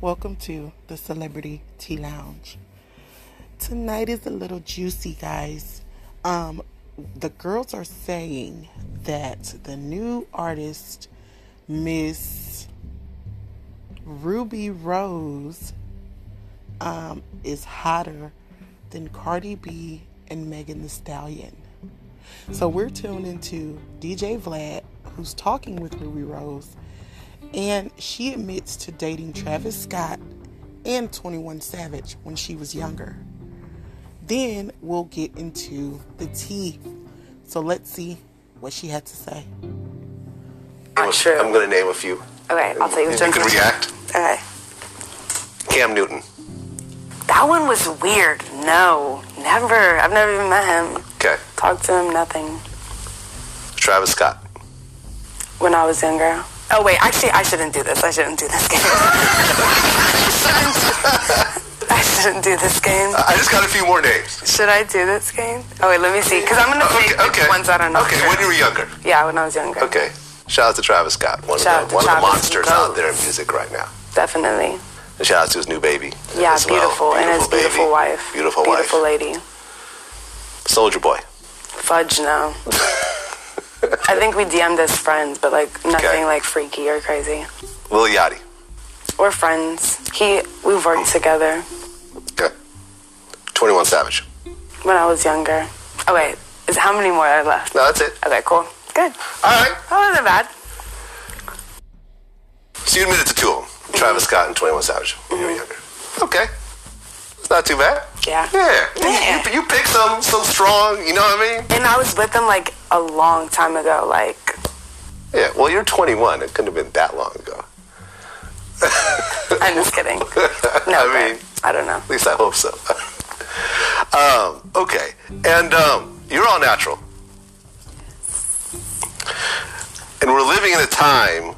Welcome to the Celebrity Tea Lounge. Tonight is a little juicy, guys. Um, the girls are saying that the new artist, Miss Rubi Rose, um, is hotter than Cardi B and Megan Thee Stallion. So we're tuned into DJ Vlad, who's talking with Rubi Rose and she admits to dating Travis Scott and 21 Savage when she was younger. Then we'll get into the tea. So let's see what she had to say. Not true. I'm going to name a few. Okay, I'll tell you which You can react. Okay. Cam Newton. That one was weird. No, never. I've never even met him. Okay. Talked to him, nothing. Travis Scott. When I was younger. Oh wait, actually, I shouldn't do this. I shouldn't do this game. I shouldn't do this game. I just got a few more names. Should I do this game? Oh wait, let me see. Because I'm gonna Okay, pick okay. ones I don't know. Okay, when you were younger. Yeah, when I was younger. Okay. Shout out to Travis Scott, one Shout out of the, one of the monsters out there in music right now. Definitely. And shout out to his new baby. Yeah, well. beautiful, and his baby. beautiful wife. Beautiful, Beautiful wife. Beautiful lady. Soulja Boy. Fudge no. I think we DM'd as friends, but like nothing Okay. like freaky or crazy. Lil Yachty. We're friends. He we've worked together Okay. 21 Savage. when I was younger. Oh wait, is how many more are left? No, that's it. Okay, cool. Good. All right. That wasn't bad. So you admitted to two of them. Mhm. Travis Scott and 21 Savage when you were mhm. younger. Okay. It's not too bad. Yeah. Yeah. Yeah. You, you some, some strong, you know what I mean? And I was with him like a long time ago. Like Yeah. Well, you're 21. It couldn't have been that long ago. I'm just kidding. No, I mean- I don't know. At least I hope so. um, okay. And um, you're all natural. And we're living in a time,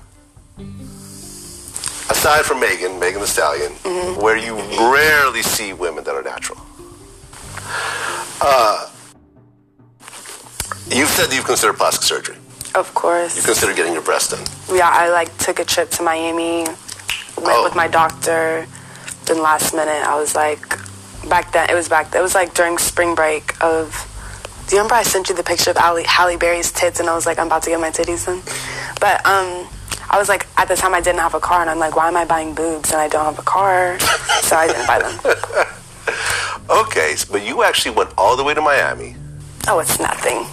aside from Megan, Megan Thee Stallion, where you rarely see women that are natural. Uh, you've said you've considered plastic surgery. Of course. You consider getting your breast done. Yeah, I like took a trip to Miami, went Oh. with my doctor. Then last minute, I was like, back then it was back. It was like during spring break of. Do you remember I sent you the picture of Halle, Halle Berry's tits, and I was like, I'm about to get my titties done. But um, I was like, at the time I didn't have a car, and I'm like, why am I buying boobs and I don't have a car? so I didn't buy them. But you actually went all the way to Miami. Oh, it's nothing.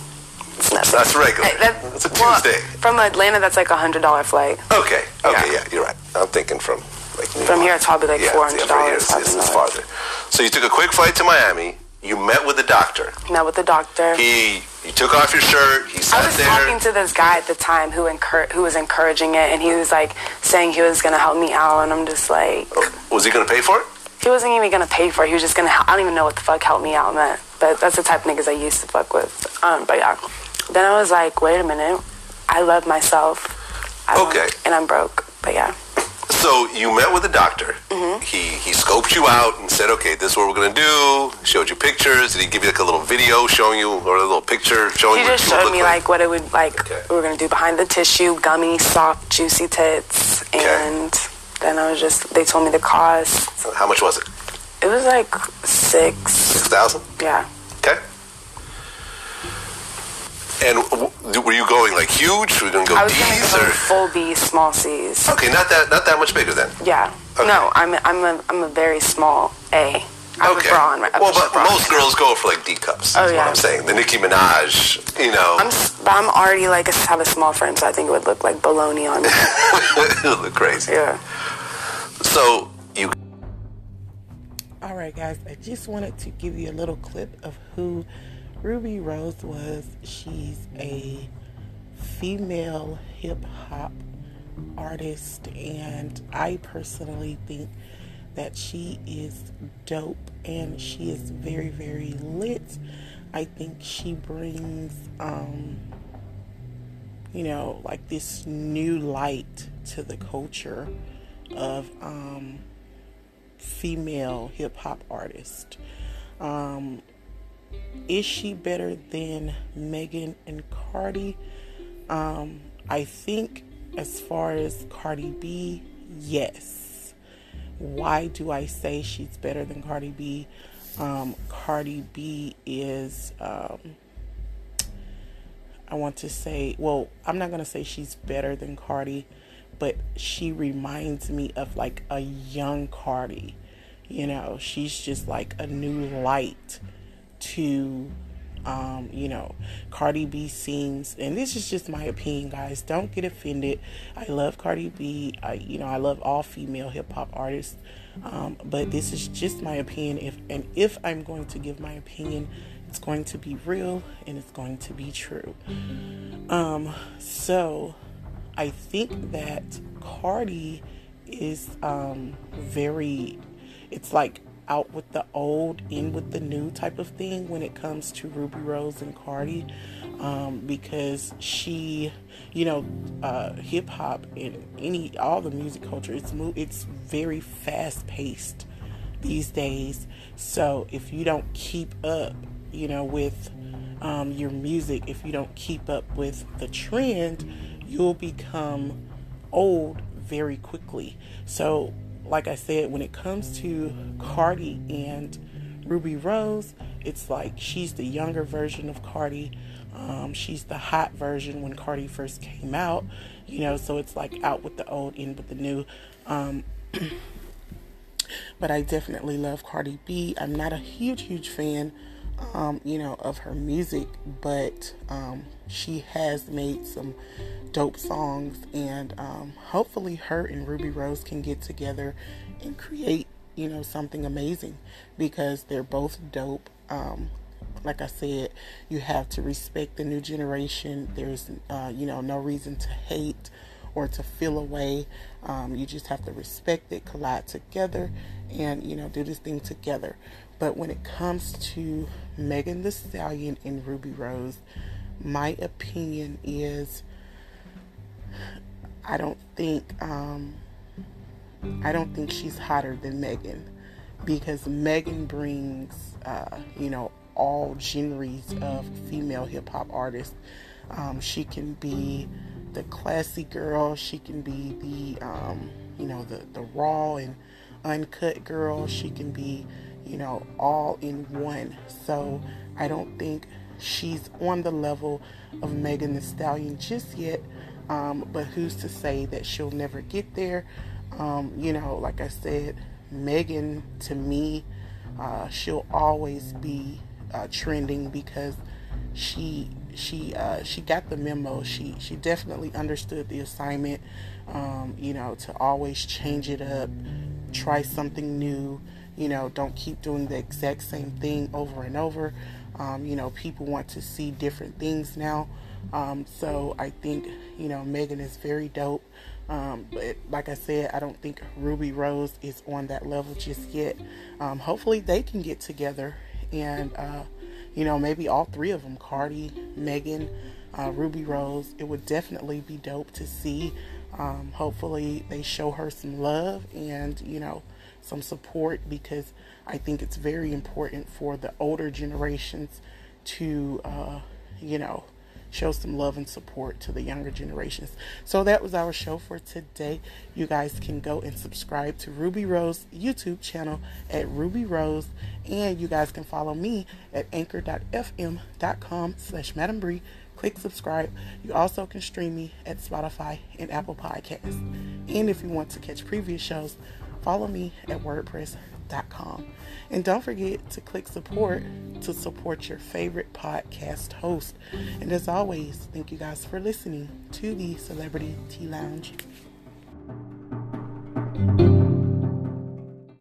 It's nothing. That's regular. Hey, that- It's a well, Tuesday. from Atlanta, that's like a hundred dollar flight. Okay. Okay. Yeah. Yeah. you're right. I'm thinking from like From here, it's probably like Yeah, four hundred yeah, dollars. It's, it's, it's farther. So you took a quick flight to Miami. You met with the doctor. Met with the doctor. He, you took off your shirt. He sat I was there. talking to this guy at the time who encour- who was encouraging it, and he was like saying he was gonna help me out, and I'm just like, oh, was he going to pay for it? He wasn't even gonna pay for it. He was just gonna. I don't even know what the fuck help me out meant, but that's the type of niggas I used to fuck with. Um, but yeah. Then I was like, wait a minute, I love myself. I Okay. And I'm broke, but yeah. So you met with a doctor. Mm-hmm. He he scoped you out and said, "Okay, this is what we're to do." Showed you pictures. Did he give you like a little video showing you, or a little picture showing you. He just showed me look like what it would like. Okay. We were gonna do behind the tissue, gummy, soft, juicy tits, and then I was just. They told me the cost. How much was it? It was like six. Six thousand. Yeah. Okay. And w- were you going like huge? Were you gonna go I was gonna go or? full B, small C's. Okay, not that not that much bigger then. Yeah. Okay. No, I'm a, I'm a I'm a very small A. I'm okay. a bra on, a well, but most girls go for like D cups. Oh, yeah. what I'm saying. The Nicki Minaj, you know, I'm but I'm already like a, have a small frame, so I think it would look like baloney on me. it would look crazy. yeah. So you All right, guys, I just wanted to give you a little clip of who Rubi Rose was. She's a female hip hop artist, and I personally think that she is dope and she is very, very lit. I think she brings, um, you know, like this new light to the culture of, um, female hip hop artist. Um, is she better than Megan and Cardi? Um, I think, as far as Cardi B, yes. Why do I say she's better than Cardi B? Um, Cardi B is, um, I want to say, well, I'm not going to say she's better than Cardi, but she reminds me of like a young Cardi. You know, she's just like a new light to, um, you know, Cardi B sings, and this is just my opinion, guys. Don't get offended. I love Cardi B. I, you know, I love all female hip hop artists, um, but this is just my opinion. If and if I'm going to give my opinion, it's going to be real and it's going to be true. Um, so I think that Cardi is um, very, it's like out with the old, in with the new type of thing when it comes to Rubi Rose and Cardi. Um, because she, you know, uh, hip hop and any all the music culture, it's it's very fast paced these days. So if you don't keep up, you know, with um, your music, if you don't keep up with the trend, you'll become old very quickly. So, like I said, when it comes to Cardi and Rubi Rose, it's like she's the younger version of Cardi. Um, she's the hot version when Cardi first came out, you know, so it's like out with the old, in with the new. Um, but I definitely love Cardi B. I'm not a huge, huge fan, um, you know, of her music, but um, she has made some dope songs, and um, hopefully, her and Rubi Rose can get together and create, you know, something amazing because they're both dope. Um, like I said, you have to respect the new generation. There's, uh, you know, no reason to hate or to feel away. Um, you just have to respect it, collide together, and you know, do this thing together. But when it comes to Megan Thee Stallion and Rubi Rose, my opinion is I don't think um, I don't think she's hotter than Megan because Megan brings uh, you know all genres of female hip hop artists. Um, she can be the classy girl. She can be the um, you know the the raw and uncut girl. She can be you know all in one. So I don't think she's on the level of Megan Thee Stallion just yet. Um, but who's to say that she'll never get there? Um, you know, like I said, Megan to me, uh, she'll always be uh, trending because she she uh, she got the memo. She she definitely understood the assignment. Um, you know, to always change it up, try something new. You know, don't keep doing the exact same thing over and over. Um, you know, people want to see different things now. Um, so I think you know Megan is very dope. Um, but like I said, I don't think Rubi Rose is on that level just yet. Um, hopefully they can get together and uh, you know maybe all three of them, Cardi, Megan, uh, Rubi Rose. It would definitely be dope to see. Um, hopefully they show her some love and you know some support because I think it's very important for the older generations to uh, you know show some love and support to the younger generations. So that was our show for today. You guys can go and subscribe to Rubi Rose YouTube channel at Rubi Rose, and you guys can follow me at anchor.fm.com slash Madam Bree click subscribe. You also can stream me at Spotify and Apple Podcasts. And if you want to catch previous shows, follow me at WordPress.com. And don't forget to click support to support your favorite podcast host. And as always, thank you guys for listening to the Celebrity Tea Lounge.